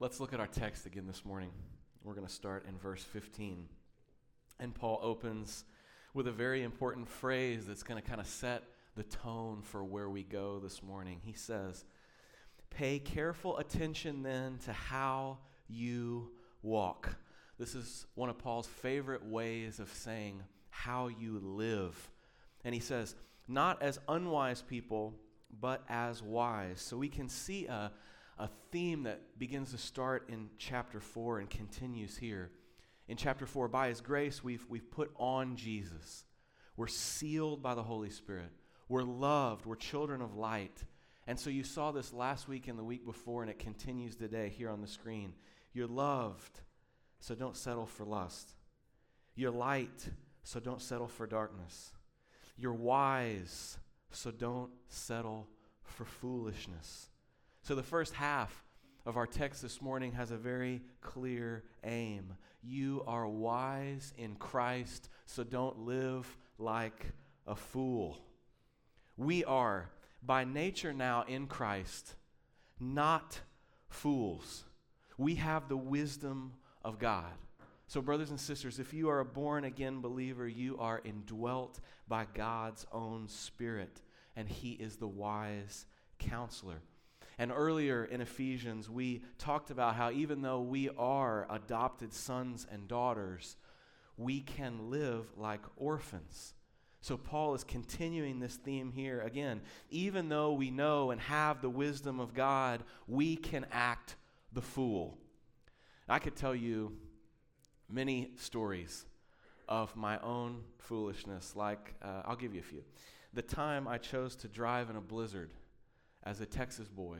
Let's look at our text again this morning. We're going to start in verse 15. And Paul opens with a very important phrase that's going to kind of set the tone for where we go this morning. He says, Pay careful attention then to how you walk. This is one of Paul's favorite ways of saying how you live. And he says, Not as unwise people, but as wise. So we can see a, a theme that begins to start in chapter 4 and continues here. In chapter 4, by his grace, we've, we've put on Jesus. We're sealed by the Holy Spirit. We're loved. We're children of light. And so you saw this last week and the week before, and it continues today here on the screen. You're loved, so don't settle for lust. You're light, so don't settle for darkness. You're wise, so don't settle for foolishness. So the first half of our text this morning has a very clear aim. You are wise in Christ, so don't live like a fool. We are, by nature now in Christ, not fools. We have the wisdom of God. So, brothers and sisters, if you are a born again believer, you are indwelt by God's own Spirit, and He is the wise counselor. And earlier in Ephesians, we talked about how even though we are adopted sons and daughters, we can live like orphans. So, Paul is continuing this theme here again. Even though we know and have the wisdom of God, we can act the fool. I could tell you many stories of my own foolishness. Like, uh, I'll give you a few. The time I chose to drive in a blizzard as a Texas boy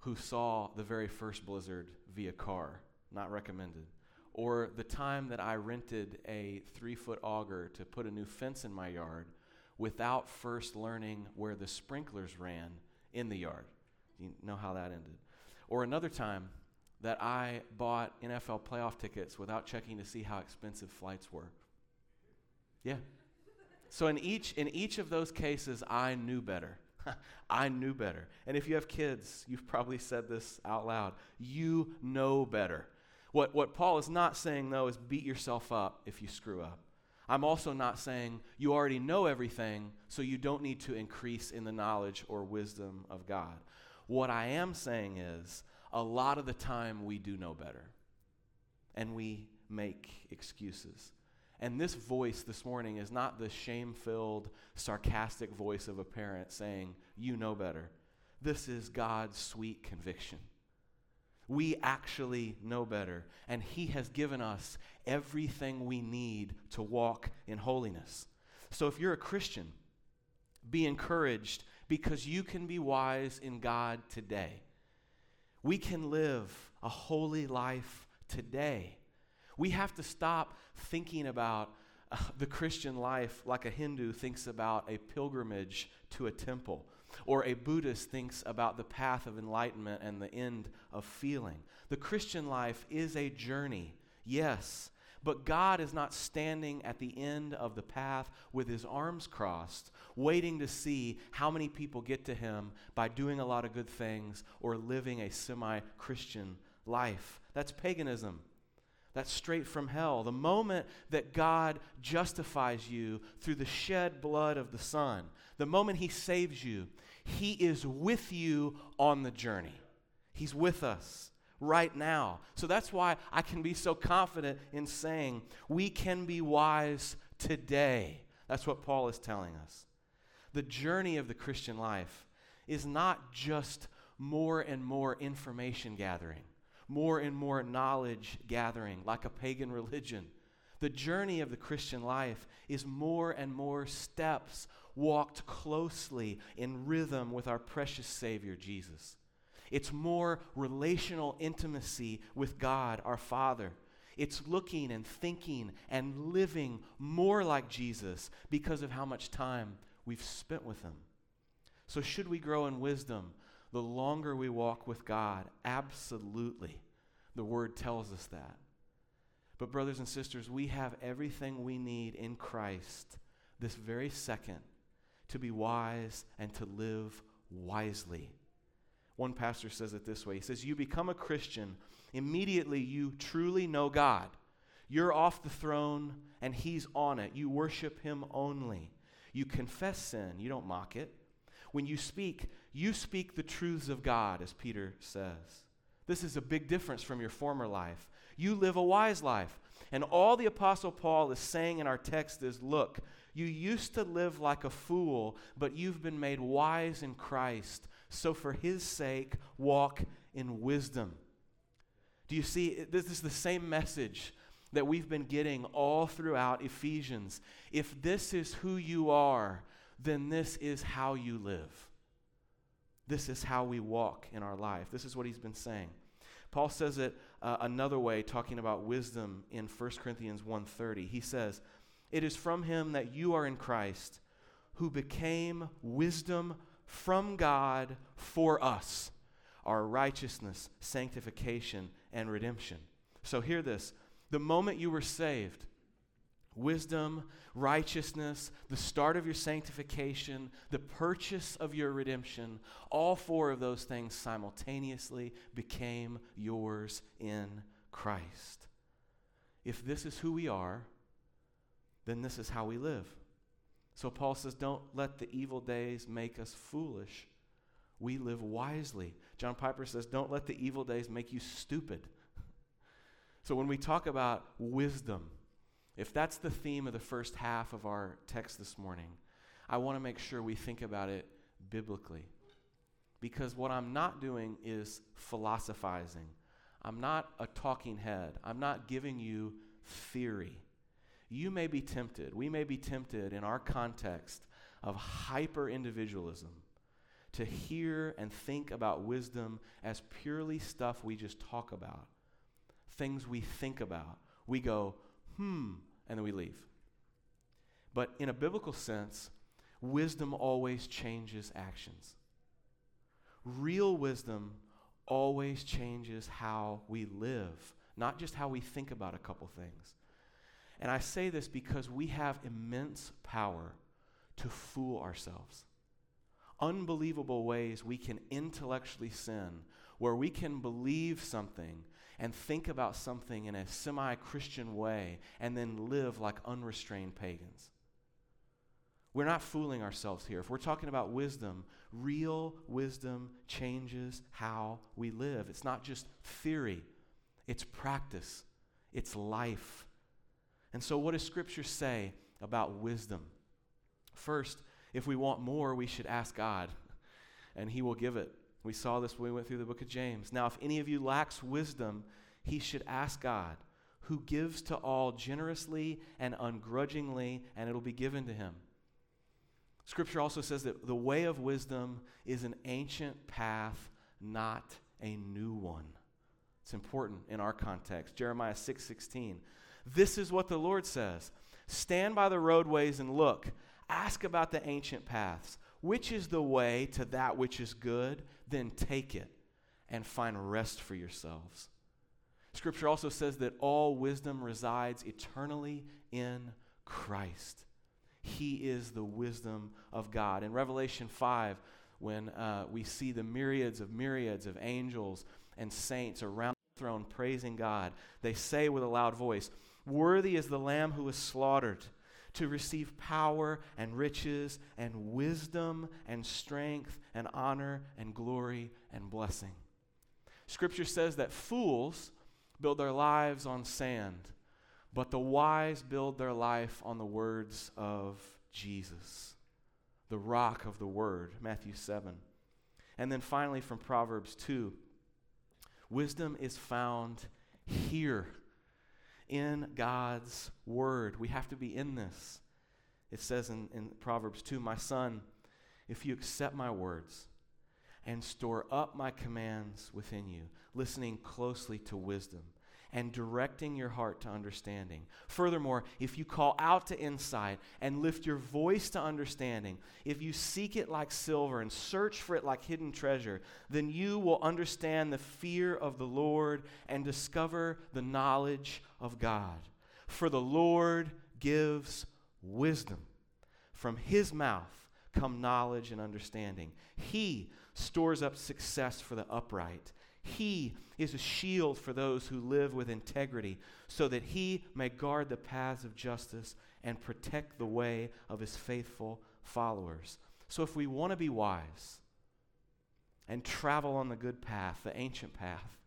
who saw the very first blizzard via car, not recommended. Or the time that I rented a three foot auger to put a new fence in my yard without first learning where the sprinklers ran in the yard. You know how that ended. Or another time that I bought NFL playoff tickets without checking to see how expensive flights were. Yeah. So in each in each of those cases I knew better. I knew better. And if you have kids, you've probably said this out loud. You know better. What what Paul is not saying though is beat yourself up if you screw up. I'm also not saying you already know everything, so you don't need to increase in the knowledge or wisdom of God. What I am saying is a lot of the time we do know better and we make excuses. And this voice this morning is not the shame filled, sarcastic voice of a parent saying, You know better. This is God's sweet conviction. We actually know better, and He has given us everything we need to walk in holiness. So if you're a Christian, be encouraged because you can be wise in God today. We can live a holy life today. We have to stop thinking about uh, the Christian life like a Hindu thinks about a pilgrimage to a temple, or a Buddhist thinks about the path of enlightenment and the end of feeling. The Christian life is a journey, yes, but God is not standing at the end of the path with his arms crossed, waiting to see how many people get to him by doing a lot of good things or living a semi Christian life. That's paganism. That's straight from hell. The moment that God justifies you through the shed blood of the Son, the moment He saves you, He is with you on the journey. He's with us right now. So that's why I can be so confident in saying we can be wise today. That's what Paul is telling us. The journey of the Christian life is not just more and more information gathering, more and more knowledge gathering, like a pagan religion. The journey of the Christian life is more and more steps walked closely in rhythm with our precious Savior, Jesus. It's more relational intimacy with God, our Father. It's looking and thinking and living more like Jesus because of how much time we've spent with Him. So, should we grow in wisdom the longer we walk with God? Absolutely. The Word tells us that. But, brothers and sisters, we have everything we need in Christ this very second to be wise and to live wisely. One pastor says it this way He says, You become a Christian, immediately you truly know God. You're off the throne and He's on it. You worship Him only. You confess sin, you don't mock it. When you speak, you speak the truths of God, as Peter says. This is a big difference from your former life. You live a wise life. And all the Apostle Paul is saying in our text is look, you used to live like a fool, but you've been made wise in Christ. So for his sake, walk in wisdom. Do you see? This is the same message that we've been getting all throughout Ephesians. If this is who you are, then this is how you live. This is how we walk in our life. This is what he's been saying. Paul says it uh, another way talking about wisdom in 1 Corinthians 1:30. He says, "It is from him that you are in Christ, who became wisdom from God for us, our righteousness, sanctification, and redemption." So hear this. The moment you were saved, wisdom, righteousness, the start of your sanctification, the purchase of your redemption, all four of those things simultaneously became yours in Christ. If this is who we are, then this is how we live. So Paul says, Don't let the evil days make us foolish. We live wisely. John Piper says, Don't let the evil days make you stupid. so when we talk about wisdom, if that's the theme of the first half of our text this morning, I want to make sure we think about it biblically. Because what I'm not doing is philosophizing. I'm not a talking head. I'm not giving you theory. You may be tempted, we may be tempted in our context of hyper individualism to hear and think about wisdom as purely stuff we just talk about, things we think about. We go, hmm, and then we leave. But in a biblical sense, wisdom always changes actions. Real wisdom always changes how we live, not just how we think about a couple things. And I say this because we have immense power to fool ourselves. Unbelievable ways we can intellectually sin, where we can believe something and think about something in a semi Christian way and then live like unrestrained pagans. We're not fooling ourselves here. If we're talking about wisdom, real wisdom changes how we live. It's not just theory, it's practice, it's life. And so, what does Scripture say about wisdom? First, if we want more, we should ask God, and He will give it. We saw this when we went through the book of James. Now, if any of you lacks wisdom, he should ask God, who gives to all generously and ungrudgingly, and it'll be given to him. Scripture also says that the way of wisdom is an ancient path, not a new one. It's important in our context. Jeremiah 6 16. This is what the Lord says Stand by the roadways and look. Ask about the ancient paths. Which is the way to that which is good? Then take it and find rest for yourselves. Scripture also says that all wisdom resides eternally in Christ. He is the wisdom of God. In Revelation 5, when uh, we see the myriads of myriads of angels and saints around the throne praising God, they say with a loud voice, Worthy is the Lamb who was slaughtered to receive power and riches and wisdom and strength and honor and glory and blessing. Scripture says that fools build their lives on sand, but the wise build their life on the words of Jesus, the rock of the word, Matthew 7. And then finally from Proverbs 2 wisdom is found here in God's word. We have to be in this. It says in, in Proverbs 2 My son, if you accept my words and store up my commands within you, listening closely to wisdom and directing your heart to understanding. Furthermore, if you call out to insight and lift your voice to understanding, if you seek it like silver and search for it like hidden treasure, then you will understand the fear of the Lord and discover the knowledge of God. For the Lord gives wisdom. From his mouth come knowledge and understanding. He stores up success for the upright. He is a shield for those who live with integrity, so that he may guard the paths of justice and protect the way of his faithful followers. So, if we want to be wise and travel on the good path, the ancient path,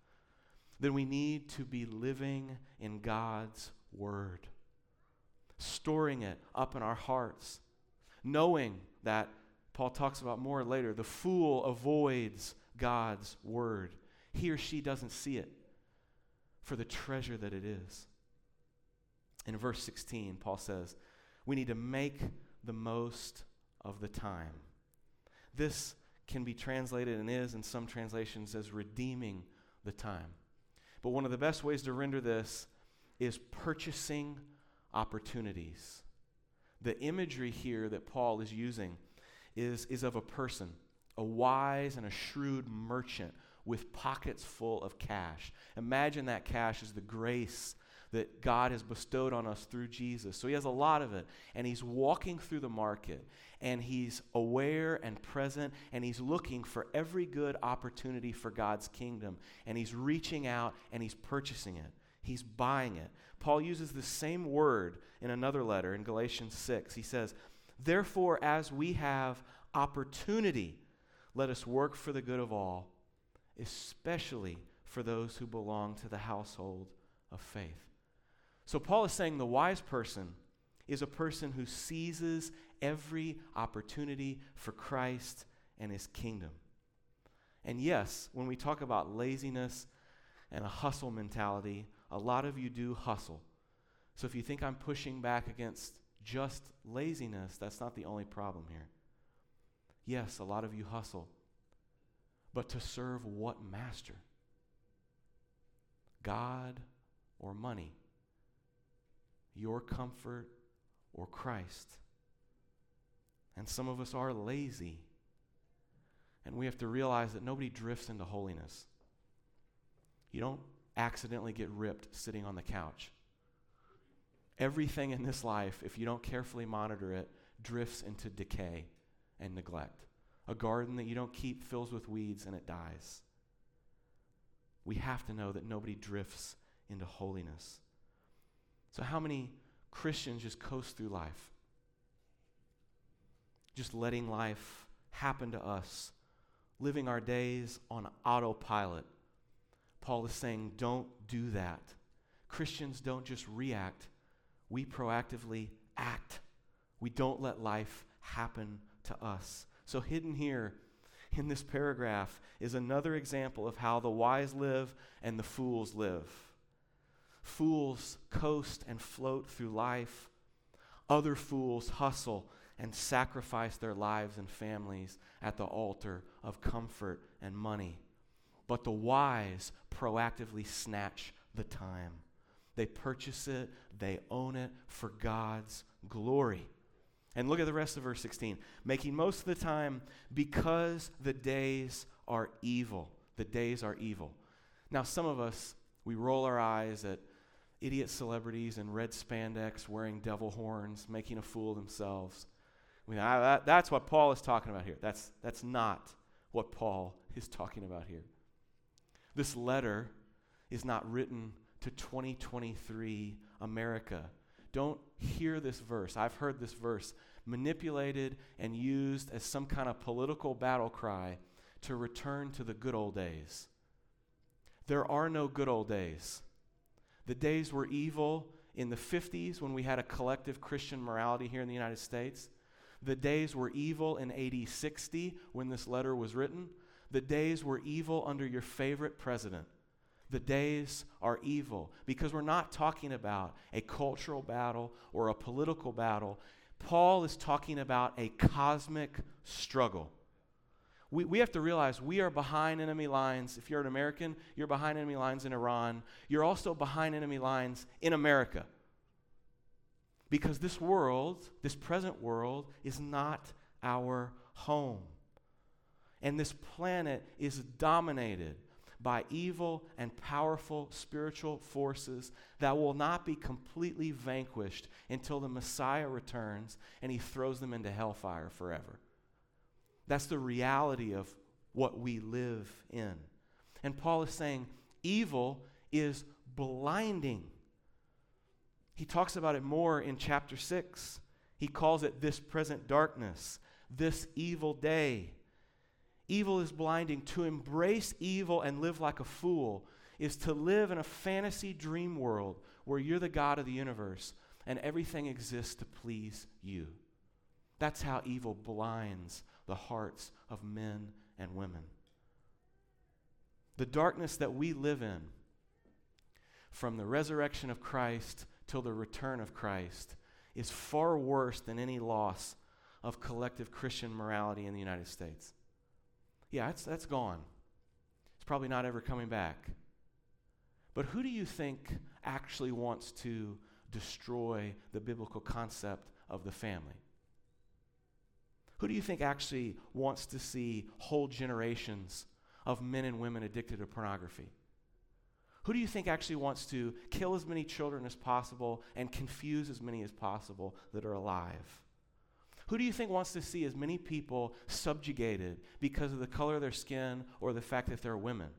then we need to be living in God's Word, storing it up in our hearts, knowing that, Paul talks about more later, the fool avoids God's Word. He or she doesn't see it for the treasure that it is. In verse 16, Paul says, We need to make the most of the time. This can be translated and is in some translations as redeeming the time. But one of the best ways to render this is purchasing opportunities. The imagery here that Paul is using is, is of a person, a wise and a shrewd merchant with pockets full of cash. Imagine that cash is the grace that God has bestowed on us through Jesus. So he has a lot of it. And he's walking through the market and he's aware and present and he's looking for every good opportunity for God's kingdom. And he's reaching out and he's purchasing it, he's buying it. Paul uses the same word in another letter in Galatians 6. He says, Therefore, as we have opportunity, let us work for the good of all, especially for those who belong to the household of faith. So, Paul is saying the wise person is a person who seizes every opportunity for Christ and his kingdom. And yes, when we talk about laziness and a hustle mentality, a lot of you do hustle. So if you think I'm pushing back against just laziness, that's not the only problem here. Yes, a lot of you hustle. But to serve what master? God or money? Your comfort or Christ? And some of us are lazy. And we have to realize that nobody drifts into holiness. You don't accidentally get ripped sitting on the couch. Everything in this life, if you don't carefully monitor it, drifts into decay and neglect. A garden that you don't keep fills with weeds and it dies. We have to know that nobody drifts into holiness. So, how many Christians just coast through life? Just letting life happen to us, living our days on autopilot. Paul is saying, don't do that. Christians don't just react, we proactively act. We don't let life happen to us. So, hidden here in this paragraph is another example of how the wise live and the fools live. Fools coast and float through life, other fools hustle and sacrifice their lives and families at the altar of comfort and money. But the wise proactively snatch the time. They purchase it, they own it for God's glory. And look at the rest of verse 16. Making most of the time because the days are evil. The days are evil. Now, some of us, we roll our eyes at idiot celebrities in red spandex wearing devil horns, making a fool of themselves. I mean, I, that, that's what Paul is talking about here. That's, that's not what Paul is talking about here. This letter is not written to 2023 America. Don't hear this verse. I've heard this verse manipulated and used as some kind of political battle cry to return to the good old days. There are no good old days. The days were evil in the 50s when we had a collective Christian morality here in the United States. The days were evil in AD 60 when this letter was written. The days were evil under your favorite president. The days are evil because we're not talking about a cultural battle or a political battle. Paul is talking about a cosmic struggle. We, we have to realize we are behind enemy lines. If you're an American, you're behind enemy lines in Iran. You're also behind enemy lines in America. Because this world, this present world, is not our home. And this planet is dominated by evil and powerful spiritual forces that will not be completely vanquished until the Messiah returns and he throws them into hellfire forever. That's the reality of what we live in. And Paul is saying evil is blinding. He talks about it more in chapter 6. He calls it this present darkness, this evil day. Evil is blinding. To embrace evil and live like a fool is to live in a fantasy dream world where you're the God of the universe and everything exists to please you. That's how evil blinds the hearts of men and women. The darkness that we live in, from the resurrection of Christ till the return of Christ, is far worse than any loss of collective Christian morality in the United States. Yeah, that's, that's gone. It's probably not ever coming back. But who do you think actually wants to destroy the biblical concept of the family? Who do you think actually wants to see whole generations of men and women addicted to pornography? Who do you think actually wants to kill as many children as possible and confuse as many as possible that are alive? Who do you think wants to see as many people subjugated because of the color of their skin or the fact that they're women?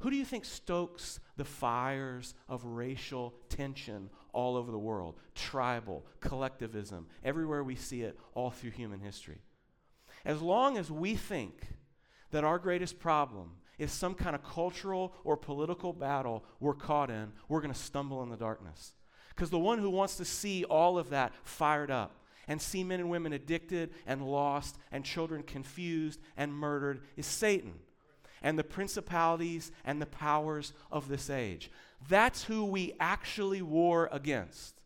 Who do you think stokes the fires of racial tension all over the world? Tribal, collectivism, everywhere we see it all through human history. As long as we think that our greatest problem is some kind of cultural or political battle we're caught in, we're going to stumble in the darkness. Because the one who wants to see all of that fired up and see men and women addicted and lost and children confused and murdered is Satan and the principalities and the powers of this age. That's who we actually war against.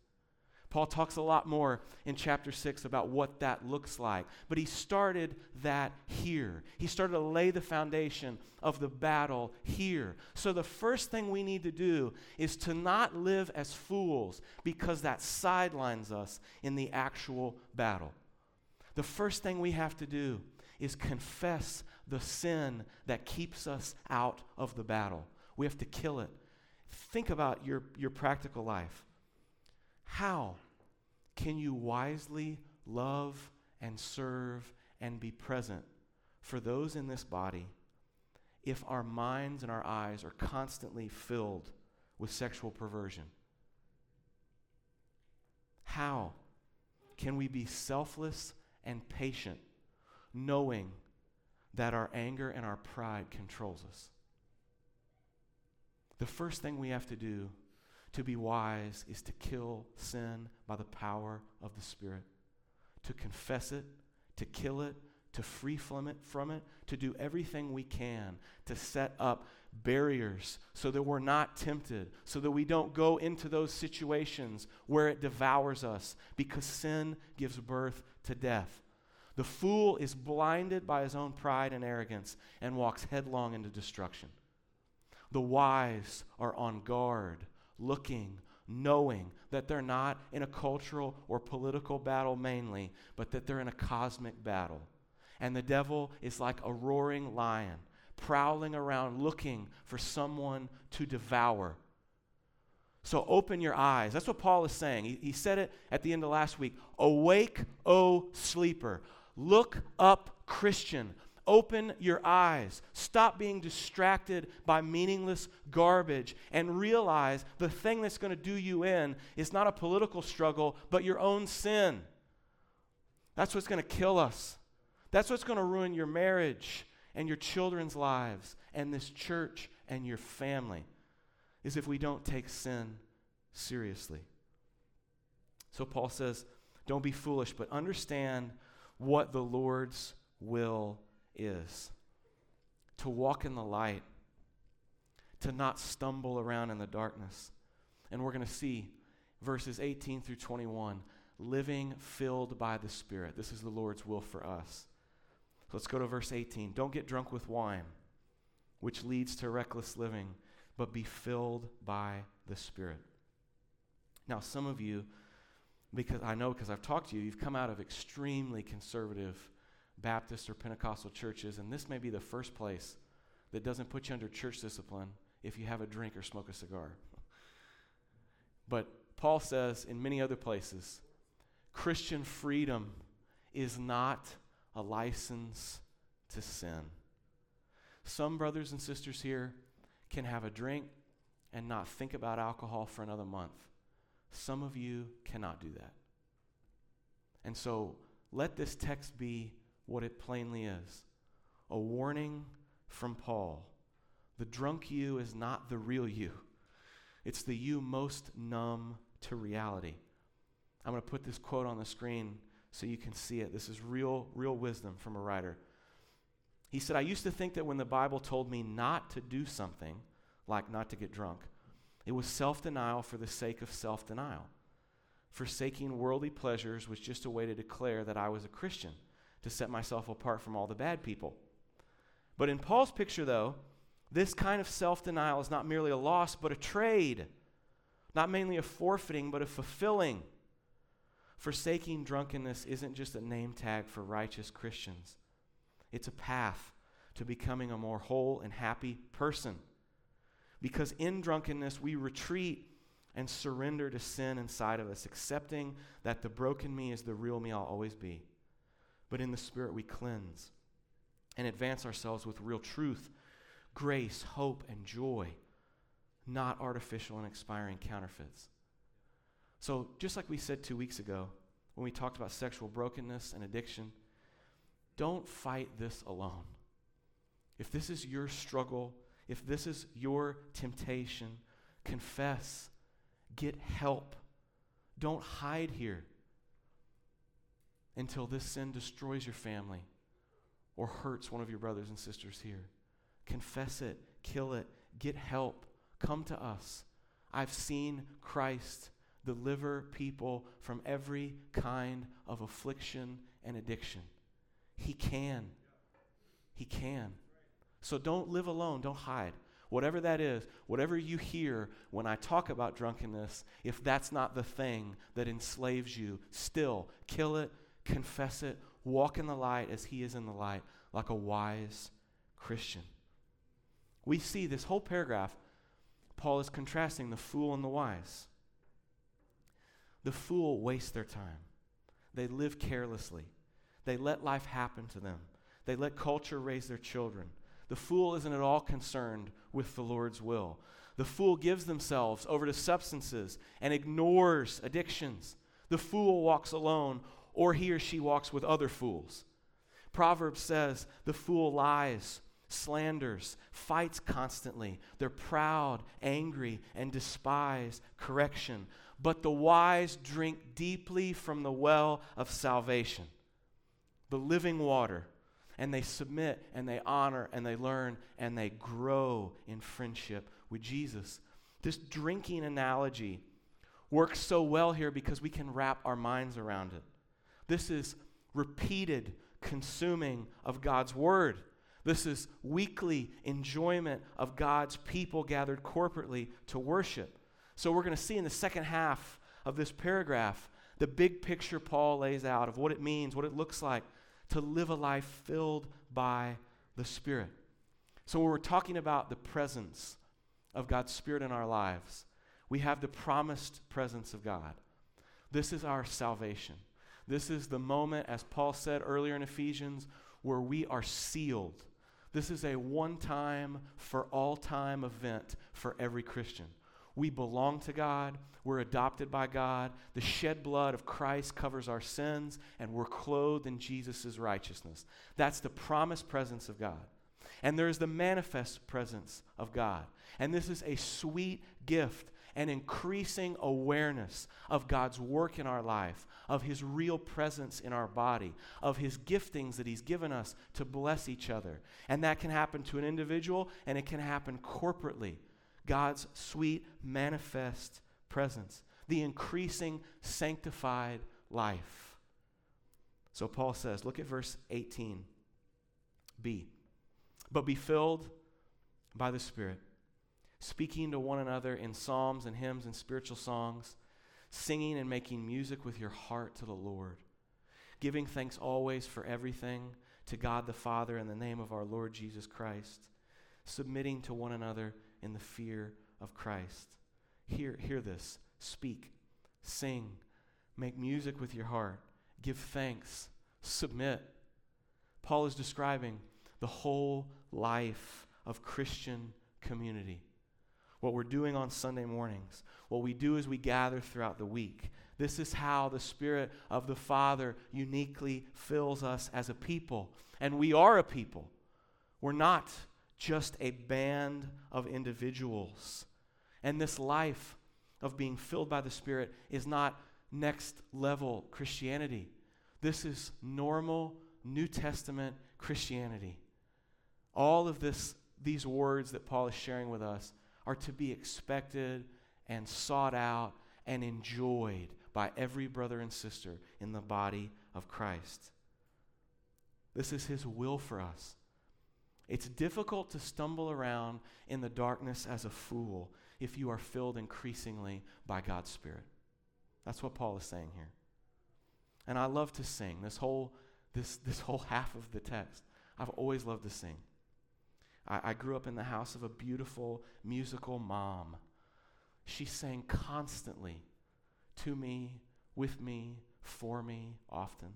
Paul talks a lot more in chapter 6 about what that looks like. But he started that here. He started to lay the foundation of the battle here. So the first thing we need to do is to not live as fools because that sidelines us in the actual battle. The first thing we have to do is confess the sin that keeps us out of the battle. We have to kill it. Think about your, your practical life. How can you wisely love and serve and be present for those in this body if our minds and our eyes are constantly filled with sexual perversion? How can we be selfless and patient, knowing that our anger and our pride controls us. The first thing we have to do to be wise is to kill sin by the power of the Spirit, to confess it, to kill it, to free from it, from it, to do everything we can to set up barriers so that we're not tempted, so that we don't go into those situations where it devours us, because sin gives birth to death. The fool is blinded by his own pride and arrogance and walks headlong into destruction. The wise are on guard, looking, knowing that they're not in a cultural or political battle mainly, but that they're in a cosmic battle. And the devil is like a roaring lion, prowling around looking for someone to devour. So open your eyes. That's what Paul is saying. He, he said it at the end of last week Awake, O sleeper. Look up, Christian. Open your eyes. Stop being distracted by meaningless garbage and realize the thing that's going to do you in is not a political struggle, but your own sin. That's what's going to kill us. That's what's going to ruin your marriage and your children's lives and this church and your family is if we don't take sin seriously. So Paul says, don't be foolish, but understand what the Lord's will is to walk in the light, to not stumble around in the darkness. And we're going to see verses 18 through 21 living filled by the Spirit. This is the Lord's will for us. let's go to verse 18. Don't get drunk with wine, which leads to reckless living, but be filled by the Spirit. Now, some of you because I know because I've talked to you, you've come out of extremely conservative Baptist or Pentecostal churches, and this may be the first place that doesn't put you under church discipline if you have a drink or smoke a cigar. But Paul says in many other places, Christian freedom is not a license to sin. Some brothers and sisters here can have a drink and not think about alcohol for another month. Some of you cannot do that. And so let this text be what it plainly is a warning from Paul. The drunk you is not the real you, it's the you most numb to reality. I'm going to put this quote on the screen so you can see it. This is real, real wisdom from a writer. He said, I used to think that when the Bible told me not to do something, like not to get drunk, it was self denial for the sake of self denial. Forsaking worldly pleasures was just a way to declare that I was a Christian, to set myself apart from all the bad people. But in Paul's picture, though, this kind of self denial is not merely a loss, but a trade. Not mainly a forfeiting, but a fulfilling. Forsaking drunkenness isn't just a name tag for righteous Christians, it's a path to becoming a more whole and happy person. Because in drunkenness, we retreat and surrender to sin inside of us, accepting that the broken me is the real me I'll always be. But in the Spirit, we cleanse and advance ourselves with real truth, grace, hope, and joy, not artificial and expiring counterfeits. So, just like we said two weeks ago when we talked about sexual brokenness and addiction, don't fight this alone. If this is your struggle, if this is your temptation, confess, get help. Don't hide here until this sin destroys your family or hurts one of your brothers and sisters here. Confess it, kill it, get help. Come to us. I've seen Christ deliver people from every kind of affliction and addiction. He can. He can. So don't live alone, don't hide. Whatever that is, whatever you hear when I talk about drunkenness, if that's not the thing that enslaves you, still kill it, confess it, walk in the light as he is in the light, like a wise Christian. We see this whole paragraph, Paul is contrasting the fool and the wise. The fool wastes their time. They live carelessly. They let life happen to them. They let culture raise their children. The fool isn't at all concerned with the Lord's will. The fool gives themselves over to substances and ignores addictions. The fool walks alone, or he or she walks with other fools. Proverbs says the fool lies, slanders, fights constantly. They're proud, angry, and despise correction but the wise drink deeply from the well of salvation, the living water, and they submit and they honor and they learn and they grow in friendship with Jesus. This drinking analogy works so well here because we can wrap our minds around it. This is repeated consuming of God's word. This is weekly enjoyment of God's people gathered corporately to worship. So we're going to see in the second half of this paragraph the big picture Paul lays out of what it means, what it looks like to live a life filled by the Spirit. So when we're talking about the presence of God's Spirit in our lives, we have the promised presence of God. This is our salvation. This is the moment, as Paul said earlier in Ephesians, where we are sealed. This is a one time, for all time event for every Christian. We belong to God. We're adopted by God. The shed blood of Christ covers our sins, and we're clothed in Jesus' righteousness. That's the promised presence of God. And there's the manifest presence of God. And this is a sweet gift and increasing awareness of God's work in our life, of His real presence in our body, of His giftings that He's given us to bless each other. And that can happen to an individual and it can happen corporately God's sweet, manifest presence, the increasing sanctified life. So Paul says, look at verse 18. B. But be filled by the Spirit, speaking to one another in psalms and hymns and spiritual songs, singing and making music with your heart to the Lord, giving thanks always for everything to God the Father in the name of our Lord Jesus Christ, submitting to one another in the fear of Christ. Hear, hear this. Speak, sing, make music with your heart, give thanks, submit. Paul is describing the whole life of Christian community. What we're doing on Sunday mornings, what we do as we gather throughout the week. This is how the Spirit of the Father uniquely fills us as a people. And we are a people. We're not just a band of individuals. And this life of being filled by the Spirit is not next level Christianity. This is normal New Testament Christianity. All of this, these words that Paul is sharing with us are to be expected and sought out and enjoyed by every brother and sister in the body of Christ. This is his will for us. It's difficult to stumble around in the darkness as a fool if you are filled increasingly by God's Spirit. That's what Paul is saying here. And I love to sing. This whole, this, this whole half of the text, I've always loved to sing. I, I grew up in the house of a beautiful musical mom. She sang constantly to me, with me, for me, often.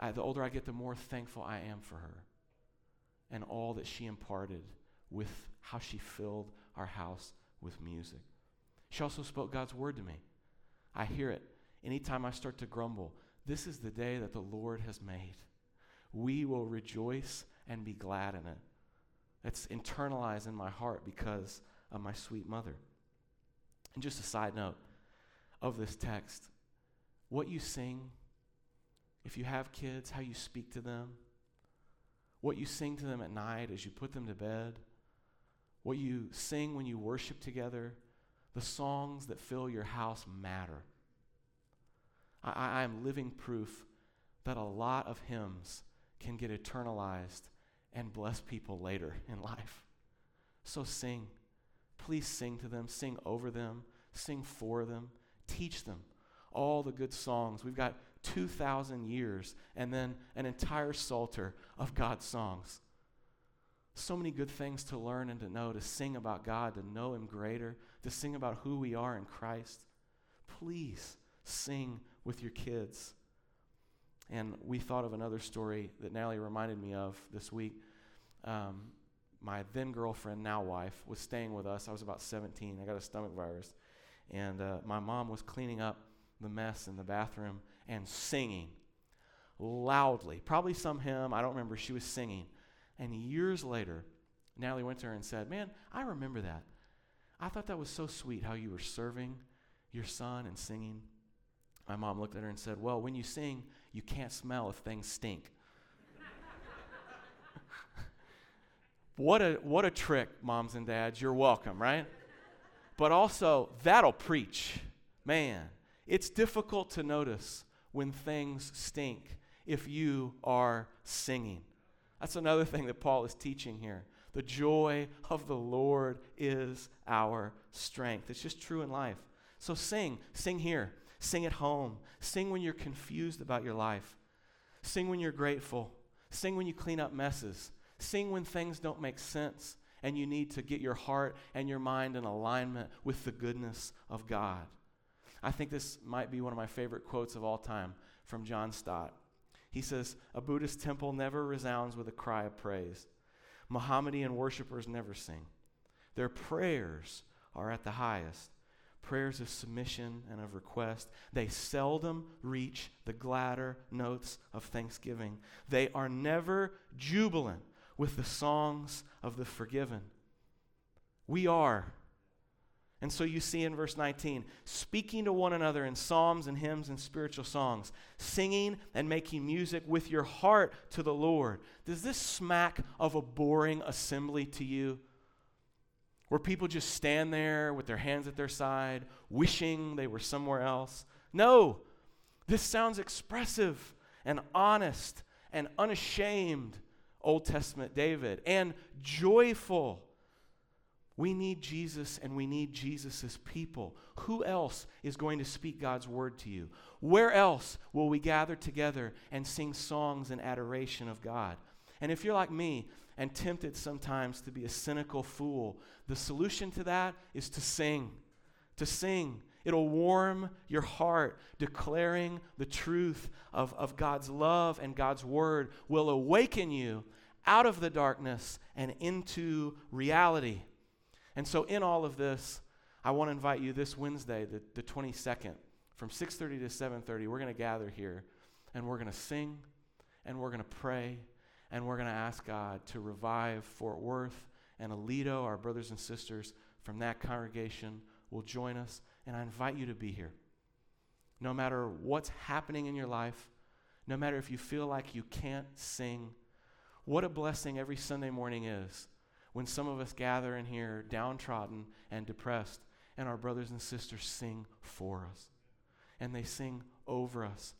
I, the older I get, the more thankful I am for her and all that she imparted with how she filled our house with music. She also spoke God's word to me. I hear it anytime I start to grumble. This is the day that the Lord has made. We will rejoice and be glad in it. It's internalized in my heart because of my sweet mother. And just a side note of this text what you sing, if you have kids, how you speak to them, what you sing to them at night as you put them to bed, what you sing when you worship together, the songs that fill your house matter. I, I am living proof that a lot of hymns can get eternalized and bless people later in life. So sing. Please sing to them, sing over them, sing for them, teach them all the good songs. We've got 2,000 years and then an entire psalter of God's songs. So many good things to learn and to know, to sing about God, to know Him greater, to sing about who we are in Christ. Please sing with your kids. And we thought of another story that Natalie reminded me of this week. Um, my then girlfriend, now wife, was staying with us. I was about 17. I got a stomach virus. And uh, my mom was cleaning up the mess in the bathroom and singing loudly. Probably some hymn. I don't remember. She was singing. And years later, Natalie went to her and said, Man, I remember that. I thought that was so sweet how you were serving your son and singing. My mom looked at her and said, Well, when you sing, you can't smell if things stink. what, a, what a trick, moms and dads. You're welcome, right? But also, that'll preach. Man, it's difficult to notice when things stink if you are singing. That's another thing that Paul is teaching here. The joy of the Lord is our strength. It's just true in life. So sing. Sing here. Sing at home. Sing when you're confused about your life. Sing when you're grateful. Sing when you clean up messes. Sing when things don't make sense and you need to get your heart and your mind in alignment with the goodness of God. I think this might be one of my favorite quotes of all time from John Stott. He says, A Buddhist temple never resounds with a cry of praise. Mohammedan worshippers never sing. Their prayers are at the highest prayers of submission and of request. They seldom reach the gladder notes of thanksgiving. They are never jubilant with the songs of the forgiven. We are. And so you see in verse 19, speaking to one another in psalms and hymns and spiritual songs, singing and making music with your heart to the Lord. Does this smack of a boring assembly to you? Where people just stand there with their hands at their side, wishing they were somewhere else? No, this sounds expressive and honest and unashamed Old Testament David, and joyful. We need Jesus and we need Jesus' people. Who else is going to speak God's word to you? Where else will we gather together and sing songs in adoration of God? And if you're like me and tempted sometimes to be a cynical fool, the solution to that is to sing. To sing. It'll warm your heart. Declaring the truth of, of God's love and God's word will awaken you out of the darkness and into reality. And so, in all of this, I want to invite you this Wednesday, the, the 22nd, from 6:30 to 7:30. We're going to gather here, and we're going to sing, and we're going to pray, and we're going to ask God to revive Fort Worth and Aledo, our brothers and sisters from that congregation will join us. And I invite you to be here. No matter what's happening in your life, no matter if you feel like you can't sing, what a blessing every Sunday morning is when some of us gather in here downtrodden and depressed, and our brothers and sisters sing for us. And they sing over us.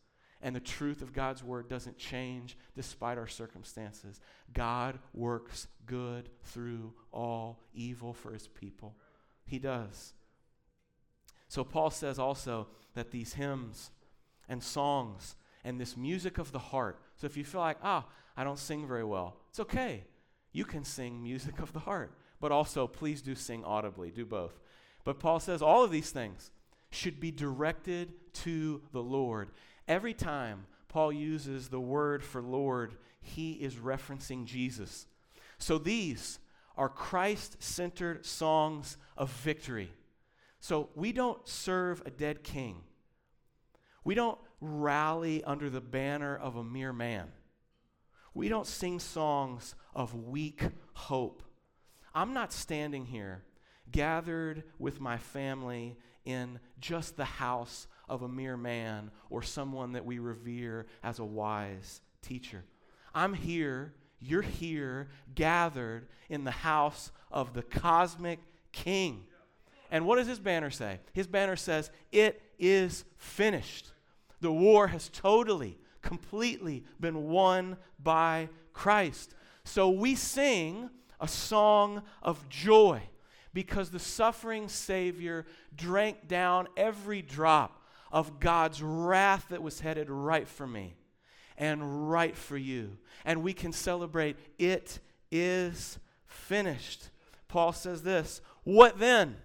And the truth of God's word doesn't change despite our circumstances. God works good through all evil for his people. He does. So Paul says also that these hymns and songs and this music of the heart. So if you feel like, ah, I don't sing very well, it's okay. You can sing music of the heart. But also, please do sing audibly. Do both. But Paul says all of these things should be directed to the Lord. Every time Paul uses the word for Lord, he is referencing Jesus. So these are Christ centered songs of victory. So we don't serve a dead king. We don't rally under the banner of a mere man. We don't sing songs of weak hope. I'm not standing here gathered with my family in just the house of a mere man or someone that we revere as a wise teacher. I'm here, you're here, gathered in the house of the cosmic king. And what does his banner say? His banner says, It is finished. The war has totally, completely been won by Christ. So we sing a song of joy because the suffering Savior drank down every drop of God's wrath that was headed right for me and right for you. And we can celebrate, it is finished. Paul says this What then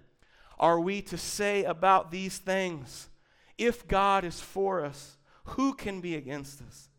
are we to say about these things? If God is for us, who can be against us?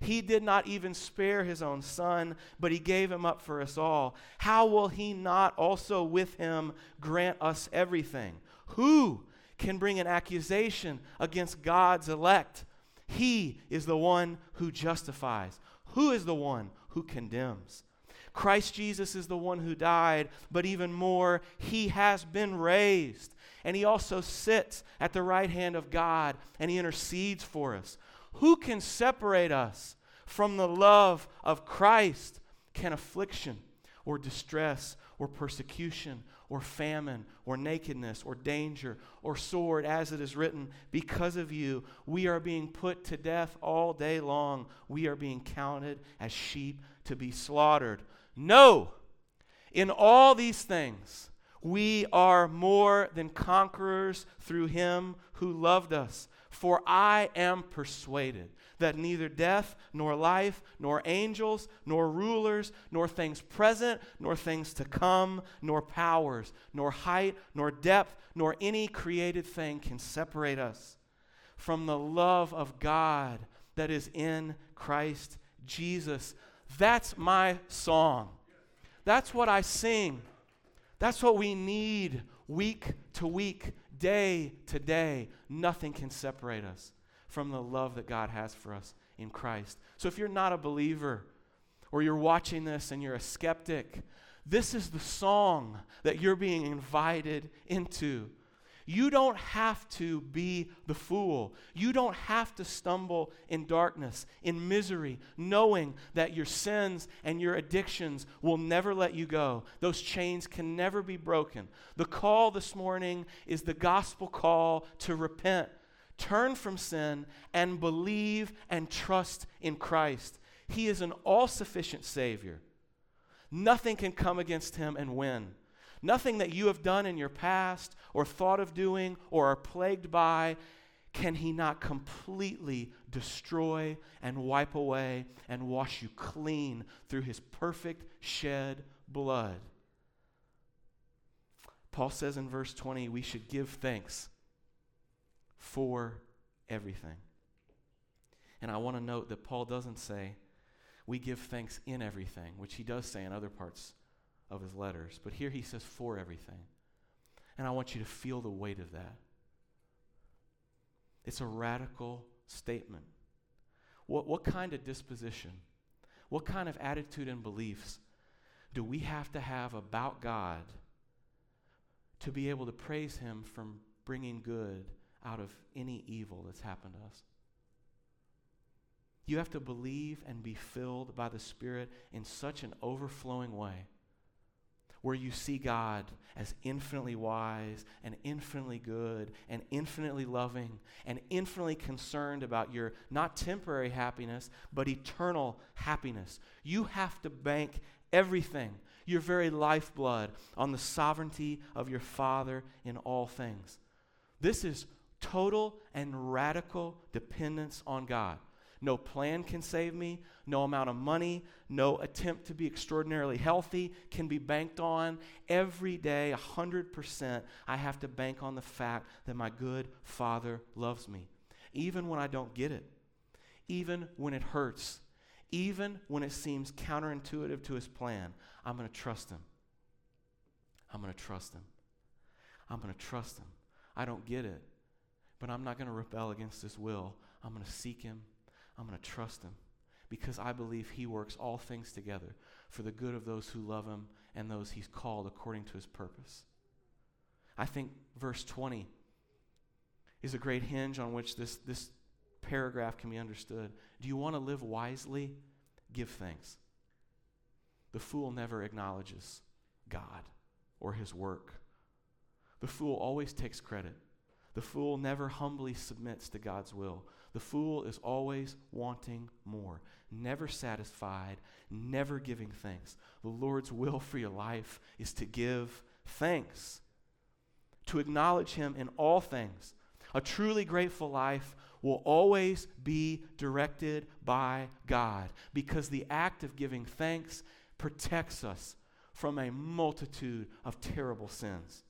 He did not even spare his own son, but he gave him up for us all. How will he not also with him grant us everything? Who can bring an accusation against God's elect? He is the one who justifies. Who is the one who condemns? Christ Jesus is the one who died, but even more, he has been raised. And he also sits at the right hand of God and he intercedes for us. Who can separate us from the love of Christ? Can affliction or distress or persecution or famine or nakedness or danger or sword, as it is written, because of you, we are being put to death all day long. We are being counted as sheep to be slaughtered. No! In all these things, we are more than conquerors through him who loved us. For I am persuaded that neither death, nor life, nor angels, nor rulers, nor things present, nor things to come, nor powers, nor height, nor depth, nor any created thing can separate us from the love of God that is in Christ Jesus. That's my song. That's what I sing. That's what we need week to week, day to day. Nothing can separate us from the love that God has for us in Christ. So if you're not a believer, or you're watching this and you're a skeptic, this is the song that you're being invited into. You don't have to be the fool. You don't have to stumble in darkness, in misery, knowing that your sins and your addictions will never let you go. Those chains can never be broken. The call this morning is the gospel call to repent, turn from sin, and believe and trust in Christ. He is an all sufficient Savior. Nothing can come against him and win. Nothing that you have done in your past or thought of doing or are plagued by can he not completely destroy and wipe away and wash you clean through his perfect shed blood. Paul says in verse 20, we should give thanks for everything. And I want to note that Paul doesn't say, we give thanks in everything, which he does say in other parts of his letters. But here he says, for everything. And I want you to feel the weight of that. It's a radical statement. What, what kind of disposition, what kind of attitude and beliefs do we have to have about God to be able to praise Him from bringing good out of any evil that's happened to us? You have to believe and be filled by the Spirit in such an overflowing way where you see God as infinitely wise and infinitely good and infinitely loving and infinitely concerned about your not temporary happiness, but eternal happiness. You have to bank everything, your very lifeblood, on the sovereignty of your Father in all things. This is total and radical dependence on God. No plan can save me. No amount of money, no attempt to be extraordinarily healthy can be banked on. Every day, 100%, I have to bank on the fact that my good Father loves me. Even when I don't get it, even when it hurts, even when it seems counterintuitive to his plan, I'm going to trust him. I'm going to trust him. I'm going to trust him. I don't get it, but I'm not going to rebel against his will. I'm going to seek him. I'm going to trust him because I believe he works all things together for the good of those who love him and those he's called according to his purpose. I think verse 20 is a great hinge on which this, this paragraph can be understood. Do you want to live wisely? Give thanks. The fool never acknowledges God or his work. The fool always takes credit. The fool never humbly submits to God's will. The fool is always wanting more, never satisfied, never giving thanks. The Lord's will for your life is to give thanks, to acknowledge Him in all things. A truly grateful life will always be directed by God because the act of giving thanks protects us from a multitude of terrible sins.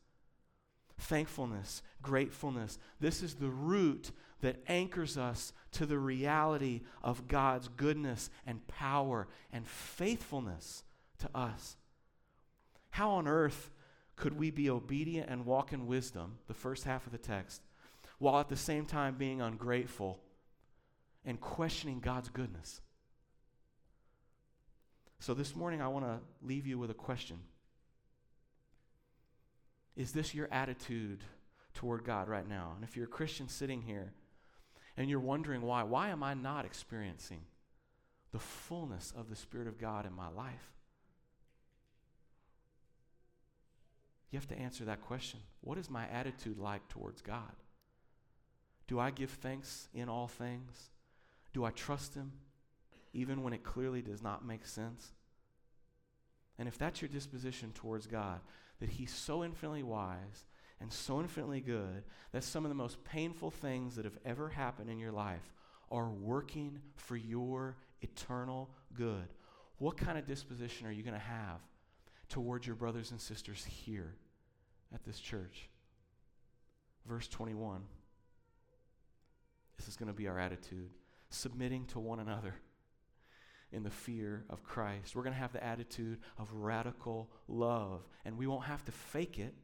Thankfulness, gratefulness, this is the root that anchors us to the reality of God's goodness and power and faithfulness to us. How on earth could we be obedient and walk in wisdom, the first half of the text, while at the same time being ungrateful and questioning God's goodness? So this morning, I want to leave you with a question Is this your attitude toward God right now? And if you're a Christian sitting here, and you're wondering why. Why am I not experiencing the fullness of the Spirit of God in my life? You have to answer that question. What is my attitude like towards God? Do I give thanks in all things? Do I trust Him even when it clearly does not make sense? And if that's your disposition towards God, that He's so infinitely wise and so infinitely good that some of the most painful things that have ever happened in your life are working for your eternal good. What kind of disposition are you going to have towards your brothers and sisters here at this church? Verse 21. This is going to be our attitude submitting to one another in the fear of Christ. We're going to have the attitude of radical love, and we won't have to fake it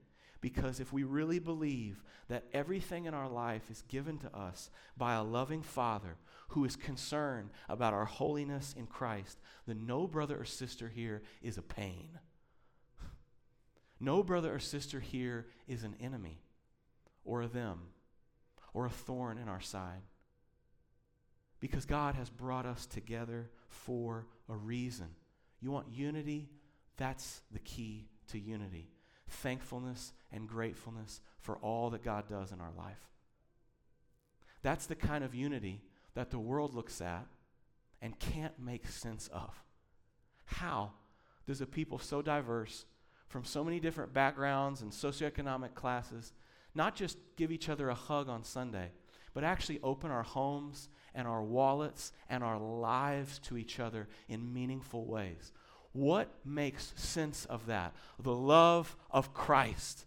because if we really believe that everything in our life is given to us by a loving Father who is concerned about our holiness in Christ, then no brother or sister here is a pain. No brother or sister here is an enemy or a them or a thorn in our side. Because God has brought us together for a reason. You want unity? That's the key to unity thankfulness and gratefulness for all that God does in our life. That's the kind of unity that the world looks at and can't make sense of. How does a people so diverse, from so many different backgrounds and socioeconomic classes, not just give each other a hug on Sunday, but actually open our homes and our wallets and our lives to each other in meaningful ways? What makes sense of that? The love of Christ.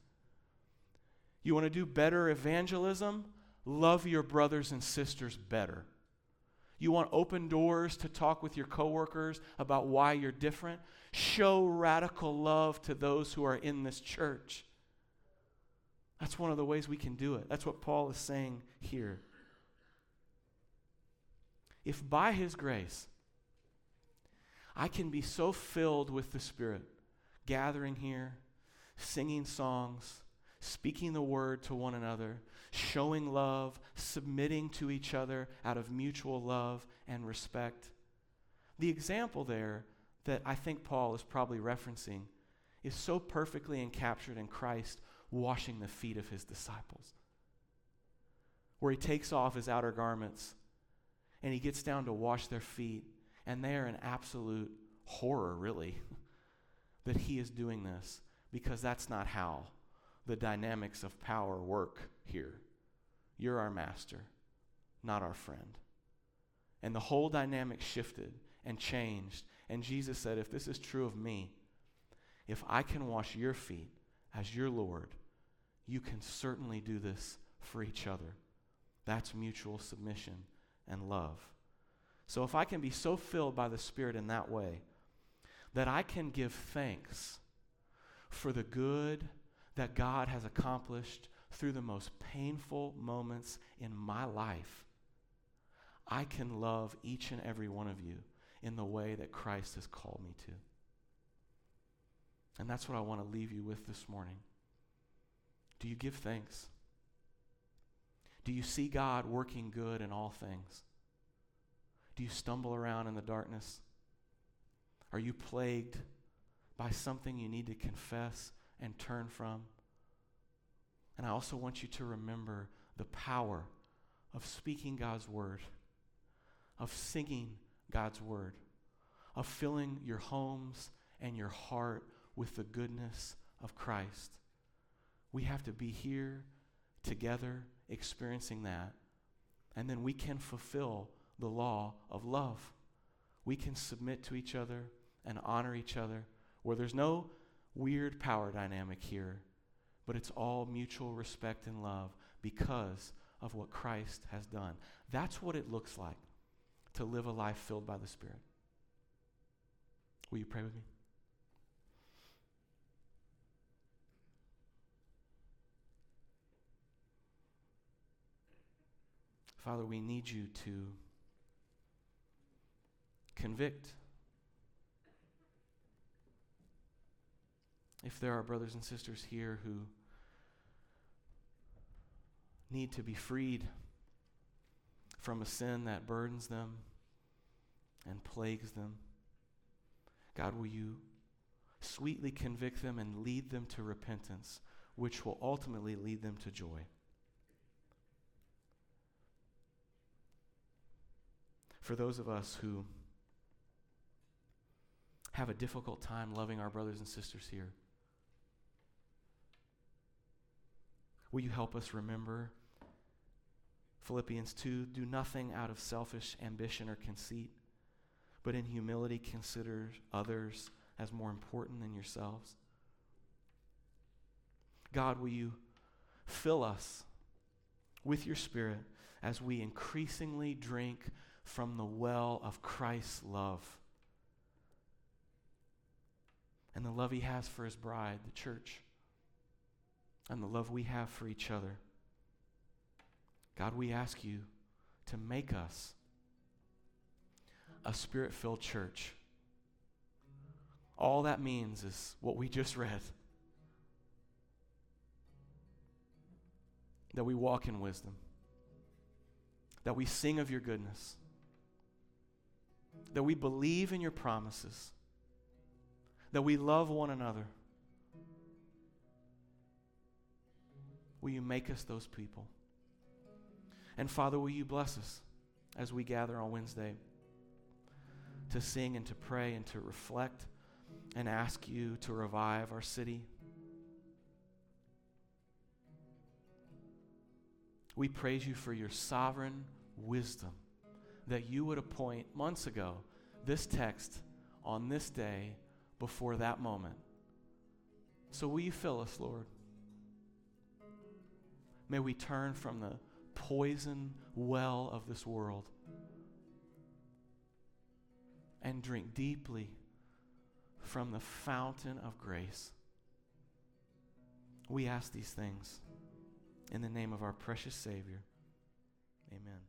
You want to do better evangelism? love your brothers and sisters better. You want open doors to talk with your coworkers about why you're different? Show radical love to those who are in this church. That's one of the ways we can do it. That's what Paul is saying here. If by his grace I can be so filled with the Spirit, gathering here, singing songs, speaking the word to one another, showing love, submitting to each other out of mutual love and respect. The example there that I think Paul is probably referencing is so perfectly encaptured in Christ washing the feet of his disciples, where he takes off his outer garments and he gets down to wash their feet, and they are in absolute horror, really, that he is doing this because that's not how the dynamics of power work here. You're our master, not our friend. And the whole dynamic shifted and changed. And Jesus said, If this is true of me, if I can wash your feet as your Lord, you can certainly do this for each other. That's mutual submission and love. So if I can be so filled by the Spirit in that way that I can give thanks for the good that God has accomplished through the most painful moments in my life, I can love each and every one of you in the way that Christ has called me to. And that's what I want to leave you with this morning. Do you give thanks? Do you see God working good in all things? Do you stumble around in the darkness? Are you plagued by something you need to confess and turn from? And I also want you to remember the power of speaking God's word, of singing God's word, of filling your homes and your heart with the goodness of Christ. We have to be here together experiencing that. And then we can fulfill the law of love. We can submit to each other and honor each other where there's no weird power dynamic here but it's all mutual respect and love because of what Christ has done. That's what it looks like to live a life filled by the Spirit. Will you pray with me? Father, we need you to convict. If there are brothers and sisters here who need to be freed from a sin that burdens them and plagues them. God, will you sweetly convict them and lead them to repentance, which will ultimately lead them to joy? For those of us who have a difficult time loving our brothers and sisters here, will you help us remember Philippians 2 Do nothing out of selfish ambition or conceit, but in humility consider others as more important than yourselves. God, will you fill us with your Spirit as we increasingly drink from the well of Christ's love and the love he has for his bride, the church, and the love we have for each other. God, we ask you to make us a spirit filled church. All that means is what we just read that we walk in wisdom, that we sing of your goodness, that we believe in your promises, that we love one another. Will you make us those people? And Father, will you bless us as we gather on Wednesday to sing and to pray and to reflect and ask you to revive our city? We praise you for your sovereign wisdom that you would appoint months ago this text on this day before that moment. So will you fill us, Lord? May we turn from the poison well of this world and drink deeply from the fountain of grace. We ask these things in the name of our precious Savior. Amen.